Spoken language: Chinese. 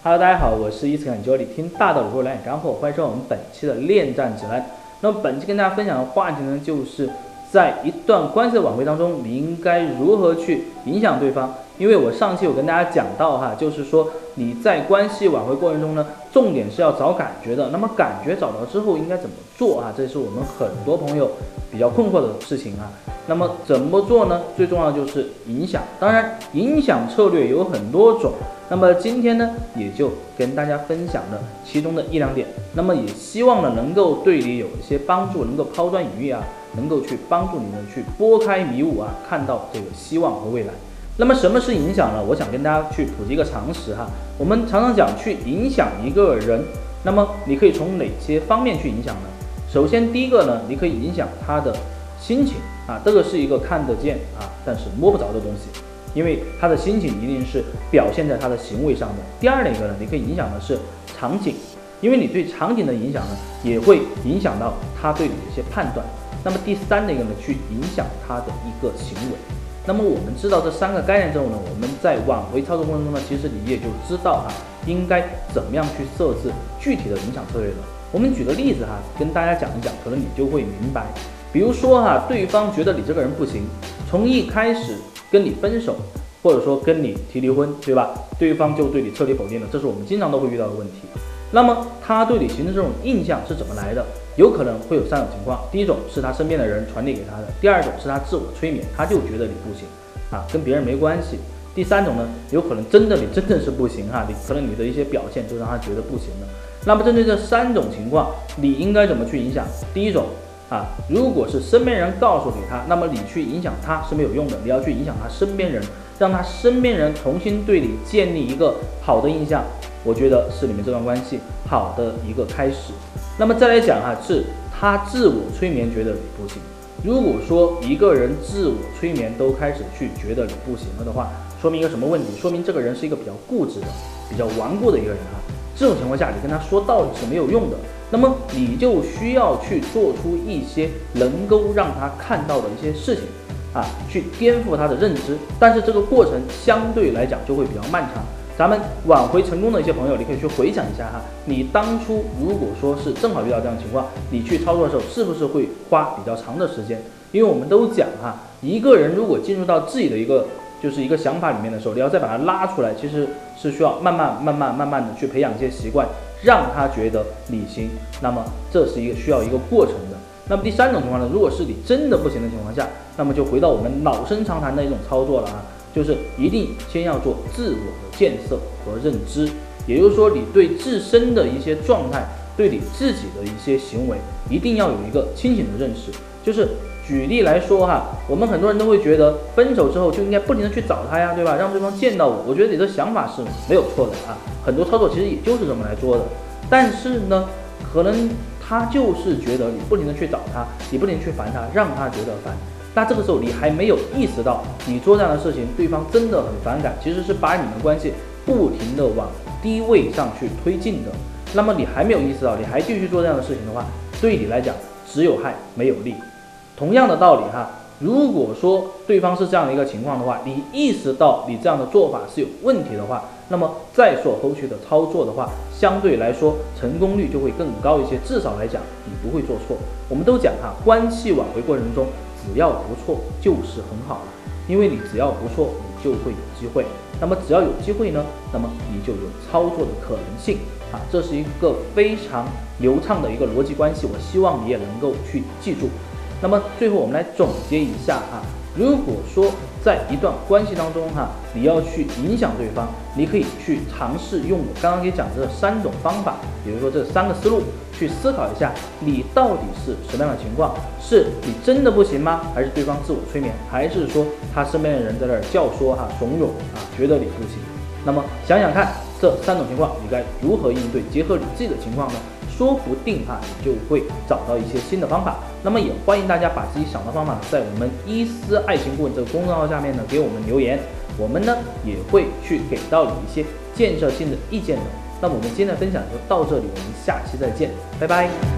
Hello，大家好，我是伊斯坎教你听大道理说来点干货，欢迎收看我们本期的恋战指南。那么本期跟大家分享的话题呢，就是在一段关系的挽回当中，你应该如何去影响对方？因为我上期有跟大家讲到哈，就是说你在关系挽回过程中呢，重点是要找感觉的。那么感觉找到之后应该怎么做啊？这是我们很多朋友比较困惑的事情啊。那么怎么做呢？最重要的就是影响。当然，影响策略有很多种。那么今天呢，也就跟大家分享了其中的一两点。那么也希望呢，能够对你有一些帮助，能够抛砖引玉啊，能够去帮助你们去拨开迷雾啊，看到这个希望和未来。那么什么是影响呢？我想跟大家去普及一个常识哈。我们常常讲去影响一个人，那么你可以从哪些方面去影响呢？首先第一个呢，你可以影响他的心情啊，这个是一个看得见啊，但是摸不着的东西。因为他的心情一定是表现在他的行为上的。第二的一个呢，你可以影响的是场景，因为你对场景的影响呢，也会影响到他对你的一些判断。那么第三的一个呢，去影响他的一个行为。那么我们知道这三个概念之后呢，我们在挽回操作过程中呢，其实你也就知道哈，应该怎么样去设置具体的影响策略了。我们举个例子哈，跟大家讲一讲，可能你就会明白。比如说哈，对方觉得你这个人不行，从一开始。跟你分手，或者说跟你提离婚，对吧？对方就对你彻底否定了，这是我们经常都会遇到的问题。那么他对你形成这种印象是怎么来的？有可能会有三种情况：第一种是他身边的人传递给他的；第二种是他自我催眠，他就觉得你不行啊，跟别人没关系；第三种呢，有可能真的你真的是不行哈，你可能你的一些表现就让他觉得不行了。那么针对这三种情况，你应该怎么去影响？第一种。啊，如果是身边人告诉给他，那么你去影响他是没有用的，你要去影响他身边人，让他身边人重新对你建立一个好的印象，我觉得是你们这段关系好的一个开始。那么再来讲哈，是他自我催眠觉得你不行。如果说一个人自我催眠都开始去觉得你不行了的话，说明一个什么问题？说明这个人是一个比较固执的、比较顽固的一个人啊。这种情况下，你跟他说道理是没有用的。那么你就需要去做出一些能够让他看到的一些事情，啊，去颠覆他的认知。但是这个过程相对来讲就会比较漫长。咱们挽回成功的一些朋友，你可以去回想一下哈，你当初如果说是正好遇到这样的情况，你去操作的时候是不是会花比较长的时间？因为我们都讲哈，一个人如果进入到自己的一个就是一个想法里面的时候，你要再把它拉出来，其实是需要慢慢慢慢慢慢的去培养一些习惯。让他觉得你行，那么这是一个需要一个过程的。那么第三种情况呢？如果是你真的不行的情况下，那么就回到我们老生常谈的一种操作了啊，就是一定先要做自我的建设和认知，也就是说，你对自身的一些状态，对你自己的一些行为，一定要有一个清醒的认识，就是。举例来说哈，我们很多人都会觉得分手之后就应该不停的去找他呀，对吧？让对方见到我，我觉得你的想法是没有错的啊。很多操作其实也就是这么来做的。但是呢，可能他就是觉得你不停的去找他，你不停去烦他，让他觉得烦。那这个时候你还没有意识到，你做这样的事情，对方真的很反感，其实是把你们关系不停的往低位上去推进的。那么你还没有意识到，你还继续做这样的事情的话，对你来讲只有害没有利。同样的道理哈，如果说对方是这样的一个情况的话，你意识到你这样的做法是有问题的话，那么再做后续的操作的话，相对来说成功率就会更高一些。至少来讲，你不会做错。我们都讲哈，关系挽回过程中，只要不错就是很好了，因为你只要不错，你就会有机会。那么只要有机会呢，那么你就有操作的可能性啊，这是一个非常流畅的一个逻辑关系。我希望你也能够去记住。那么最后我们来总结一下哈，如果说在一段关系当中哈，你要去影响对方，你可以去尝试用我刚刚给你讲的这三种方法，比如说这三个思路，去思考一下你到底是什么样的情况，是你真的不行吗？还是对方自我催眠？还是说他身边的人在那儿教唆哈、怂恿啊，觉得你不行？那么想想看，这三种情况你该如何应对？结合你自己的情况呢？说不定哈，你就会找到一些新的方法。那么也欢迎大家把自己想的方法在我们伊思爱情顾问这个公众号下面呢给我们留言，我们呢也会去给到你一些建设性的意见的。那么我们今天的分享就到这里，我们下期再见，拜拜。